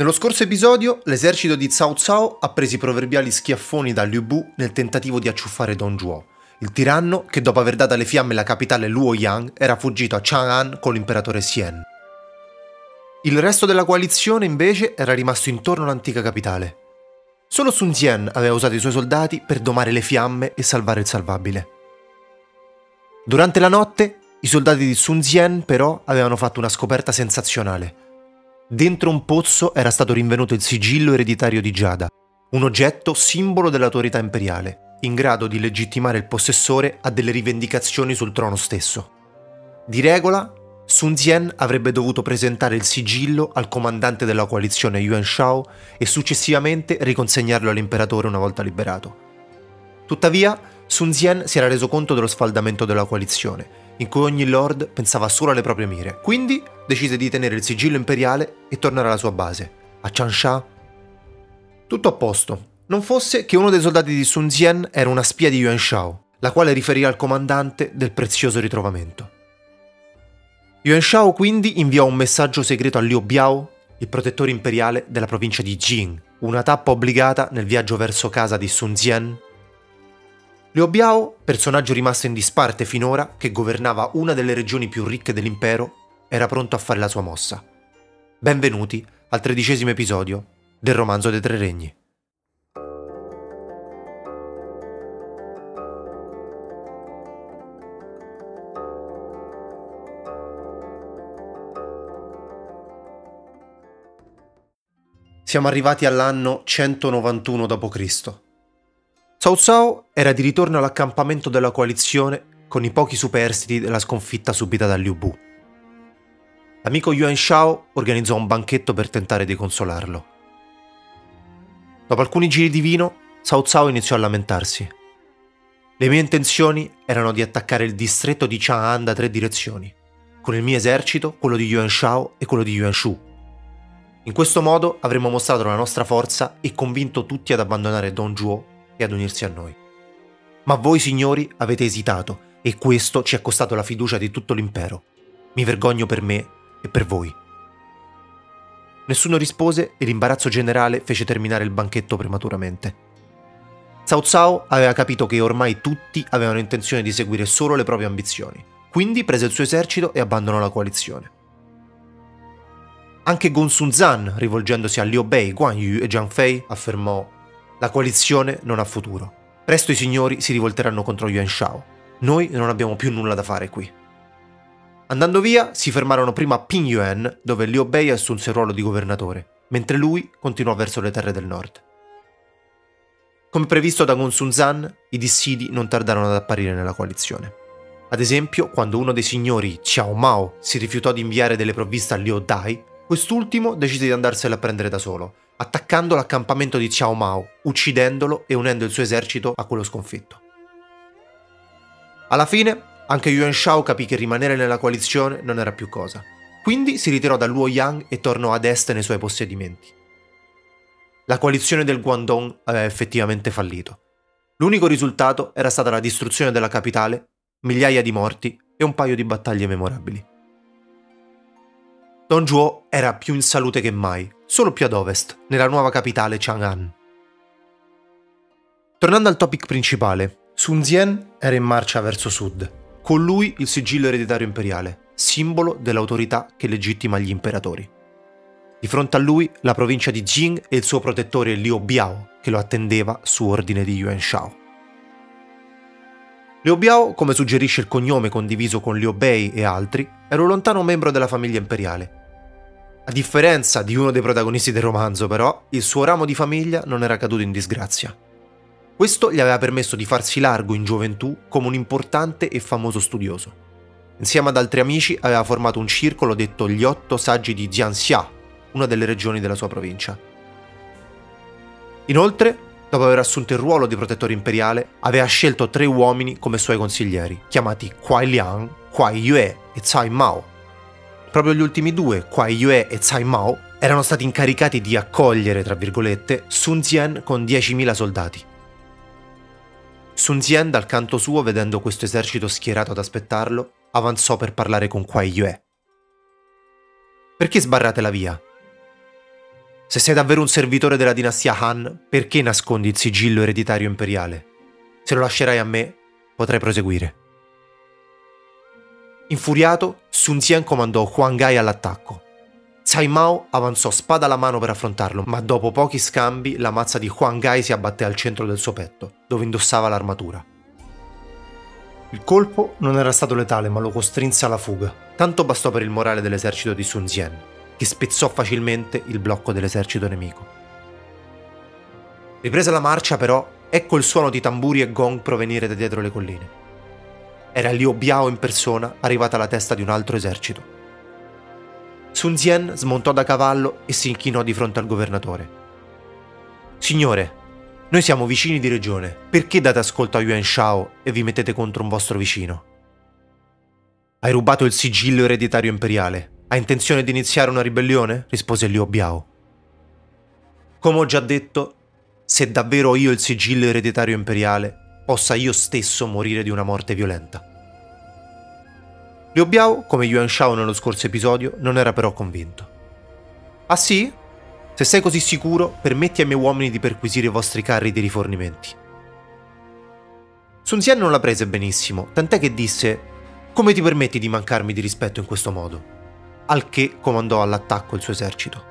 Nello scorso episodio, l'esercito di Cao Cao ha preso i proverbiali schiaffoni da Liu Bu nel tentativo di acciuffare Don Zhuo, il tiranno che dopo aver dato alle fiamme la capitale Luoyang era fuggito a Chang'an con l'imperatore Xian. Il resto della coalizione invece era rimasto intorno all'antica capitale. Solo Sun Jian aveva usato i suoi soldati per domare le fiamme e salvare il salvabile. Durante la notte, i soldati di Sun Jian però avevano fatto una scoperta sensazionale. Dentro un pozzo era stato rinvenuto il sigillo ereditario di Giada, un oggetto simbolo dell'autorità imperiale, in grado di legittimare il possessore a delle rivendicazioni sul trono stesso. Di regola, Sun Jian avrebbe dovuto presentare il sigillo al comandante della coalizione Yuan Shao e successivamente riconsegnarlo all'imperatore una volta liberato. Tuttavia, Sun Jian si era reso conto dello sfaldamento della coalizione in cui ogni lord pensava solo alle proprie mire. Quindi decise di tenere il sigillo imperiale e tornare alla sua base, a Changsha. Tutto a posto, non fosse che uno dei soldati di Sun Jian era una spia di Yuan Shao, la quale riferì al comandante del prezioso ritrovamento. Yuan Shao quindi inviò un messaggio segreto a Liu Biao, il protettore imperiale della provincia di Jing, una tappa obbligata nel viaggio verso casa di Sun Jian Liu Biao, personaggio rimasto in disparte finora, che governava una delle regioni più ricche dell'impero, era pronto a fare la sua mossa. Benvenuti al tredicesimo episodio del romanzo dei tre regni. Siamo arrivati all'anno 191 d.C. Cao Cao era di ritorno all'accampamento della coalizione con i pochi superstiti della sconfitta subita da Liu Bu. L'amico Yuan Shao organizzò un banchetto per tentare di consolarlo. Dopo alcuni giri di vino, Cao Cao iniziò a lamentarsi. Le mie intenzioni erano di attaccare il distretto di Chang'an da tre direzioni, con il mio esercito, quello di Yuan Shao e quello di Yuan Shu. In questo modo avremmo mostrato la nostra forza e convinto tutti ad abbandonare Don Zhuo e ad unirsi a noi. Ma voi signori avete esitato e questo ci ha costato la fiducia di tutto l'impero. Mi vergogno per me e per voi. Nessuno rispose e l'imbarazzo generale fece terminare il banchetto prematuramente. Cao Cao aveva capito che ormai tutti avevano intenzione di seguire solo le proprie ambizioni, quindi prese il suo esercito e abbandonò la coalizione. Anche Gonsun Zan, rivolgendosi a Liu Bei, Guan Yu e Zhang Fei, affermò la coalizione non ha futuro. Presto i signori si rivolteranno contro Yuan Shao. Noi non abbiamo più nulla da fare qui. Andando via, si fermarono prima a Pingyuan, dove Liu Bei assunse il ruolo di governatore, mentre lui continuò verso le terre del nord. Come previsto da Gonsun Zan, i dissidi non tardarono ad apparire nella coalizione. Ad esempio, quando uno dei signori, Xiao Mao, si rifiutò di inviare delle provviste a Liu Dai, quest'ultimo decise di andarsene a prendere da solo attaccando l'accampamento di Xiao Mao, uccidendolo e unendo il suo esercito a quello sconfitto. Alla fine, anche Yuan Shao capì che rimanere nella coalizione non era più cosa, quindi si ritirò da Luoyang e tornò ad est nei suoi possedimenti. La coalizione del Guangdong aveva effettivamente fallito. L'unico risultato era stata la distruzione della capitale, migliaia di morti e un paio di battaglie memorabili. Don Zhuo era più in salute che mai, solo più ad ovest, nella nuova capitale Chang'an. Tornando al topic principale, Sun Jian era in marcia verso sud, con lui il sigillo ereditario imperiale, simbolo dell'autorità che legittima gli imperatori. Di fronte a lui la provincia di Jing e il suo protettore Liu Biao, che lo attendeva su ordine di Yuan Shao. Liu Biao, come suggerisce il cognome condiviso con Liu Bei e altri, era un lontano membro della famiglia imperiale a differenza di uno dei protagonisti del romanzo, però, il suo ramo di famiglia non era caduto in disgrazia. Questo gli aveva permesso di farsi largo in gioventù come un importante e famoso studioso. Insieme ad altri amici aveva formato un circolo detto gli Otto Saggi di Jianxia, una delle regioni della sua provincia. Inoltre, dopo aver assunto il ruolo di protettore imperiale, aveva scelto tre uomini come suoi consiglieri, chiamati Kuai Liang, Kuai Yue e Cai Mao, Proprio gli ultimi due, Kuai Yue e Tsai Mao, erano stati incaricati di accogliere, tra virgolette, Sun Jian con 10.000 soldati. Sun Jian, dal canto suo, vedendo questo esercito schierato ad aspettarlo, avanzò per parlare con Kuai Yue. Perché sbarrate la via? Se sei davvero un servitore della dinastia Han, perché nascondi il sigillo ereditario imperiale? Se lo lascerai a me, potrai proseguire. Infuriato, Sun Xian comandò Huang Gai all'attacco. Tsai Mao avanzò spada alla mano per affrontarlo, ma dopo pochi scambi la mazza di Huang Gai si abbatté al centro del suo petto, dove indossava l'armatura. Il colpo non era stato letale, ma lo costrinse alla fuga. Tanto bastò per il morale dell'esercito di Sun Xian, che spezzò facilmente il blocco dell'esercito nemico. Ripresa la marcia, però, ecco il suono di tamburi e gong provenire da dietro le colline. Era Liu Biao in persona, arrivata alla testa di un altro esercito. Sun Xian smontò da cavallo e si inchinò di fronte al governatore. Signore, noi siamo vicini di regione, perché date ascolto a Yuan Shao e vi mettete contro un vostro vicino? Hai rubato il sigillo ereditario imperiale. Hai intenzione di iniziare una ribellione? rispose Liu Biao. Come ho già detto, se davvero io il sigillo ereditario imperiale, possa io stesso morire di una morte violenta. Liu Biao, come Yuan Shao nello scorso episodio, non era però convinto. Ah sì? Se sei così sicuro, permetti ai miei uomini di perquisire i vostri carri di rifornimenti. Sun Xian non la prese benissimo, tant'è che disse come ti permetti di mancarmi di rispetto in questo modo? Al che comandò all'attacco il suo esercito.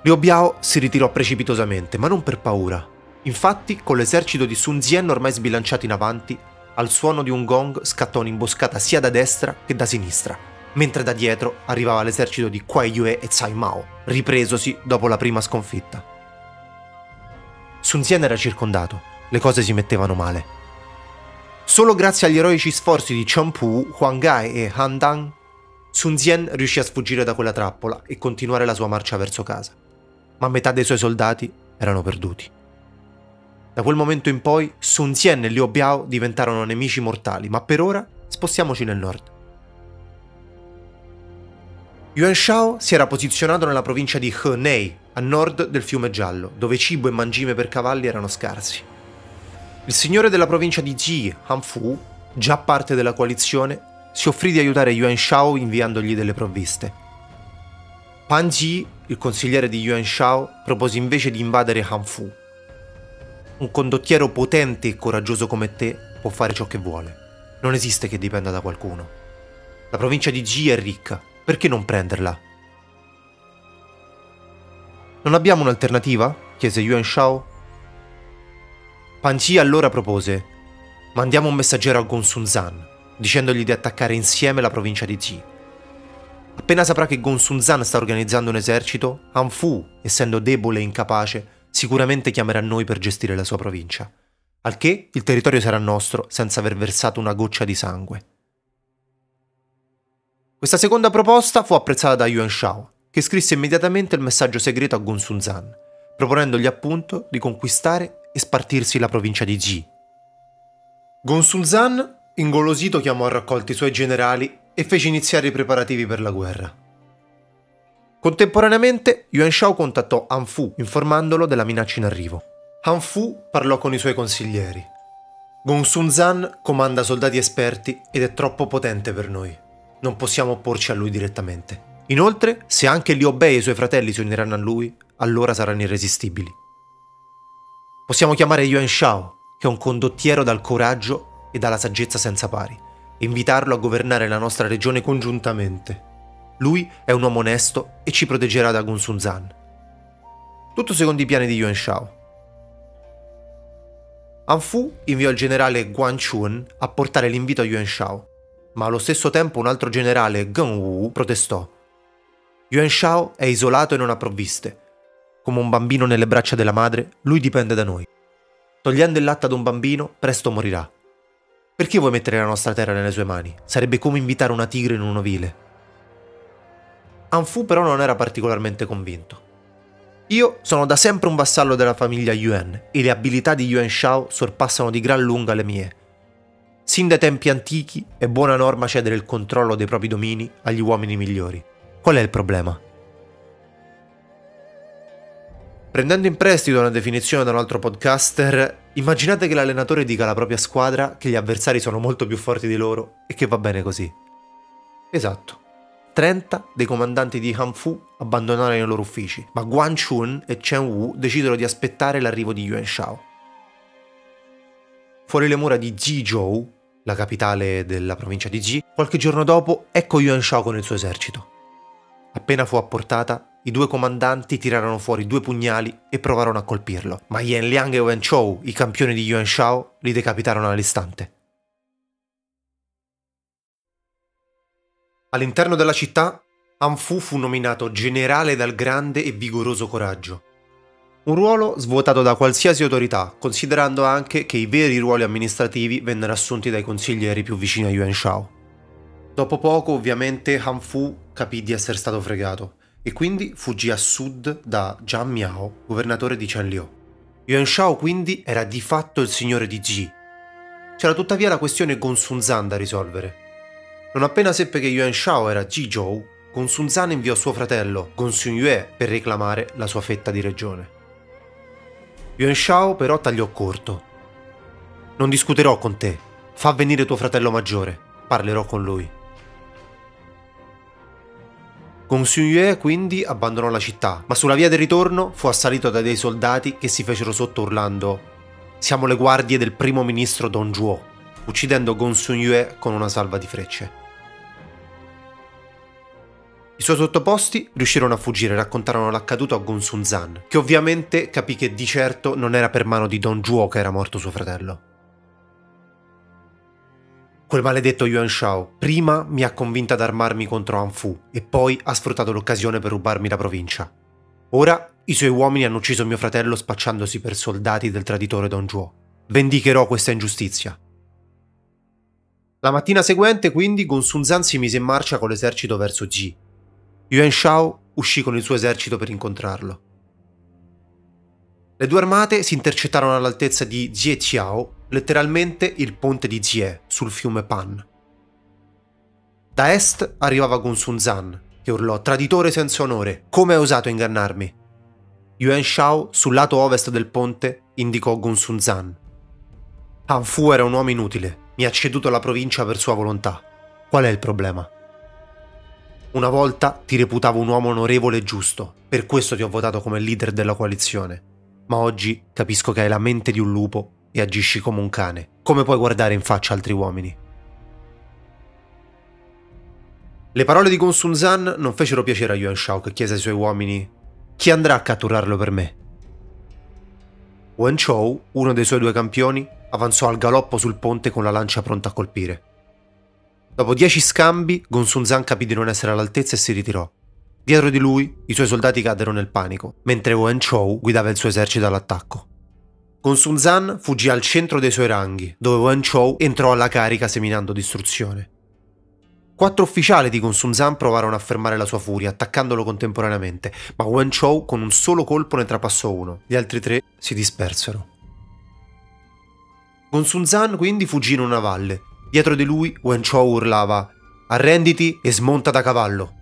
Liu Biao si ritirò precipitosamente, ma non per paura, Infatti, con l'esercito di Sun Zien ormai sbilanciato in avanti, al suono di un gong scattò un'imboscata sia da destra che da sinistra, mentre da dietro arrivava l'esercito di Kuai Yue e Tsai Mao, ripresosi dopo la prima sconfitta. Sun Zien era circondato, le cose si mettevano male. Solo grazie agli eroici sforzi di Chen Pu, Huang Gai e Han Dang, Sun Zien riuscì a sfuggire da quella trappola e continuare la sua marcia verso casa. Ma metà dei suoi soldati erano perduti. Da quel momento in poi Sun Xian e Liu Biao diventarono nemici mortali, ma per ora spostiamoci nel nord. Yuan Shao si era posizionato nella provincia di Henei, a nord del fiume Giallo, dove cibo e mangime per cavalli erano scarsi. Il signore della provincia di Ji, Han Fu, già parte della coalizione, si offrì di aiutare Yuan Shao inviandogli delle provviste. Pan Ji, il consigliere di Yuan Shao, propose invece di invadere Han Fu, un condottiero potente e coraggioso come te può fare ciò che vuole. Non esiste che dipenda da qualcuno. La provincia di G è ricca, perché non prenderla? Non abbiamo un'alternativa? chiese Yuan Shao. Pan Ji allora propose: Mandiamo un messaggero a Gonsun Zan, dicendogli di attaccare insieme la provincia di Ji. Appena saprà che Gonsun Zan sta organizzando un esercito, Han Fu, essendo debole e incapace, sicuramente chiamerà noi per gestire la sua provincia. Al che il territorio sarà nostro senza aver versato una goccia di sangue. Questa seconda proposta fu apprezzata da Yuan Shao, che scrisse immediatamente il messaggio segreto a Gonsun Zan, proponendogli appunto di conquistare e spartirsi la provincia di Ji. Gonsun Zan, ingolosito, chiamò a raccolti i suoi generali e fece iniziare i preparativi per la guerra. Contemporaneamente, Yuan Shao contattò Han Fu informandolo della minaccia in arrivo. Han Fu parlò con i suoi consiglieri. Gongsun Zan comanda soldati esperti ed è troppo potente per noi. Non possiamo opporci a lui direttamente. Inoltre, se anche Liu Bei e i suoi fratelli si uniranno a lui, allora saranno irresistibili. Possiamo chiamare Yuan Shao, che è un condottiero dal coraggio e dalla saggezza senza pari, e invitarlo a governare la nostra regione congiuntamente. Lui è un uomo onesto e ci proteggerà da Gun Sun Zan. Tutto secondo i piani di Yuan Shao. Han Fu inviò il generale Guan Chun a portare l'invito a Yuan Shao, ma allo stesso tempo un altro generale, Geng Wu, protestò. Yuan Shao è isolato e non ha provviste. Come un bambino nelle braccia della madre, lui dipende da noi. Togliendo il latte ad un bambino, presto morirà. Perché vuoi mettere la nostra terra nelle sue mani? Sarebbe come invitare una tigre in un ovile. Anfu però non era particolarmente convinto. Io sono da sempre un vassallo della famiglia Yuan e le abilità di Yuan Shao sorpassano di gran lunga le mie. Sin dai tempi antichi è buona norma cedere il controllo dei propri domini agli uomini migliori. Qual è il problema? Prendendo in prestito una definizione da un altro podcaster, immaginate che l'allenatore dica alla propria squadra che gli avversari sono molto più forti di loro e che va bene così. Esatto. 30 dei comandanti di Hanfu abbandonarono i loro uffici, ma Guan Chun e Chen Wu decisero di aspettare l'arrivo di Yuan Shao. Fuori le mura di Jizhou, la capitale della provincia di Ji, qualche giorno dopo ecco Yuan Shao con il suo esercito. Appena fu a portata, i due comandanti tirarono fuori due pugnali e provarono a colpirlo, ma Yan Liang e Wen Chou, i campioni di Yuan Shao, li decapitarono all'istante. All'interno della città, Anfu fu nominato generale dal grande e vigoroso coraggio. Un ruolo svuotato da qualsiasi autorità, considerando anche che i veri ruoli amministrativi vennero assunti dai consiglieri più vicini a Yuan Shao. Dopo poco, ovviamente, Han Fu capì di essere stato fregato e quindi fuggì a sud da Zhang Miao, governatore di Qianliu. Yuan Shao quindi era di fatto il signore di Ji. C'era tuttavia la questione Gonsunzan da risolvere. Non appena seppe che Yuan Shao era Ji Zhou, Gonsunzan inviò suo fratello Gonsun Yue per reclamare la sua fetta di regione. Yuan Shao però tagliò corto. Non discuterò con te, fa venire tuo fratello maggiore, parlerò con lui. Gong Yue quindi abbandonò la città, ma sulla via del ritorno fu assalito da dei soldati che si fecero sotto urlando Siamo le guardie del primo ministro Don Zhuo, uccidendo Gong Yue con una salva di frecce. I suoi sottoposti riuscirono a fuggire e raccontarono l'accaduto a Gong Zan, che ovviamente capì che di certo non era per mano di Don Zhuo che era morto suo fratello. Quel maledetto Yuan Shao prima mi ha convinta ad armarmi contro Anfu e poi ha sfruttato l'occasione per rubarmi la provincia. Ora i suoi uomini hanno ucciso mio fratello spacciandosi per soldati del traditore Don Zhuo. Vendicherò questa ingiustizia. La mattina seguente, quindi, Gonsun Zan si mise in marcia con l'esercito verso Ji. Yuan Shao uscì con il suo esercito per incontrarlo. Le due armate si intercettarono all'altezza di Jieqiao letteralmente il ponte di Jie sul fiume Pan. Da est arrivava Gunsun Zan, che urlò traditore senza onore, come hai osato ingannarmi? Yuan Shao, sul lato ovest del ponte, indicò Gunsun Zan. Han Fu era un uomo inutile, mi ha ceduto la provincia per sua volontà. Qual è il problema? Una volta ti reputavo un uomo onorevole e giusto, per questo ti ho votato come leader della coalizione. Ma oggi capisco che hai la mente di un lupo e agisci come un cane. Come puoi guardare in faccia altri uomini? Le parole di Gonsun Zan non fecero piacere a Yuan Shao che chiese ai suoi uomini chi andrà a catturarlo per me. Wen Chou, uno dei suoi due campioni, avanzò al galoppo sul ponte con la lancia pronta a colpire. Dopo dieci scambi, Gonsun Zan capì di non essere all'altezza e si ritirò. Dietro di lui, i suoi soldati caddero nel panico, mentre Wen Chou guidava il suo esercito all'attacco. Con Sun Zan fuggì al centro dei suoi ranghi, dove Wen Chou entrò alla carica seminando distruzione. Quattro ufficiali di Gonsun Zan provarono a fermare la sua furia, attaccandolo contemporaneamente, ma Wen Chou con un solo colpo ne trapassò uno. Gli altri tre si dispersero. Gonsun Zan quindi fuggì in una valle. Dietro di lui Wen Chou urlava Arrenditi e smonta da cavallo.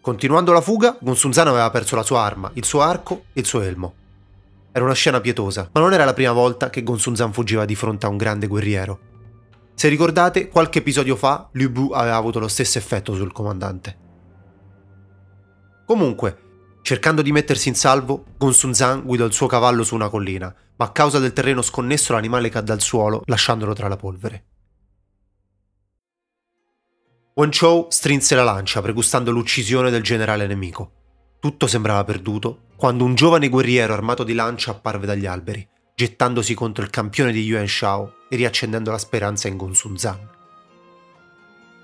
Continuando la fuga, Gonsun Zan aveva perso la sua arma, il suo arco e il suo elmo. Era una scena pietosa, ma non era la prima volta che Gonsunzan fuggiva di fronte a un grande guerriero. Se ricordate, qualche episodio fa, Liu Bu aveva avuto lo stesso effetto sul comandante. Comunque, cercando di mettersi in salvo, Gonsunzan guidò il suo cavallo su una collina, ma a causa del terreno sconnesso l'animale cadde al suolo, lasciandolo tra la polvere. Wen Chou strinse la lancia, pregustando l'uccisione del generale nemico. Tutto sembrava perduto quando un giovane guerriero armato di lancia apparve dagli alberi, gettandosi contro il campione di Yuan Shao riaccendendo la speranza in Gonsun Zan.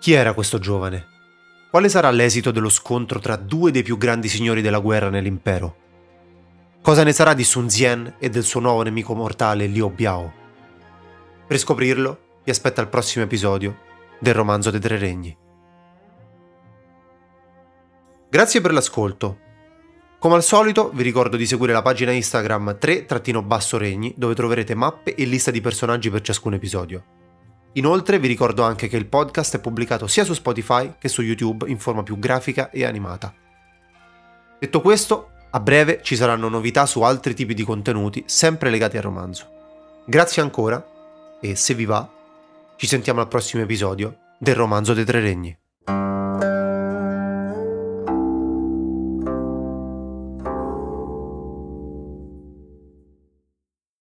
Chi era questo giovane? Quale sarà l'esito dello scontro tra due dei più grandi signori della guerra nell'impero? Cosa ne sarà di Sun Zien e del suo nuovo nemico mortale Liu Biao? Per scoprirlo, vi aspetta il prossimo episodio del romanzo dei tre regni. Grazie per l'ascolto. Come al solito vi ricordo di seguire la pagina Instagram 3-regni dove troverete mappe e lista di personaggi per ciascun episodio. Inoltre vi ricordo anche che il podcast è pubblicato sia su Spotify che su YouTube in forma più grafica e animata. Detto questo, a breve ci saranno novità su altri tipi di contenuti sempre legati al romanzo. Grazie ancora e se vi va, ci sentiamo al prossimo episodio del romanzo dei tre regni.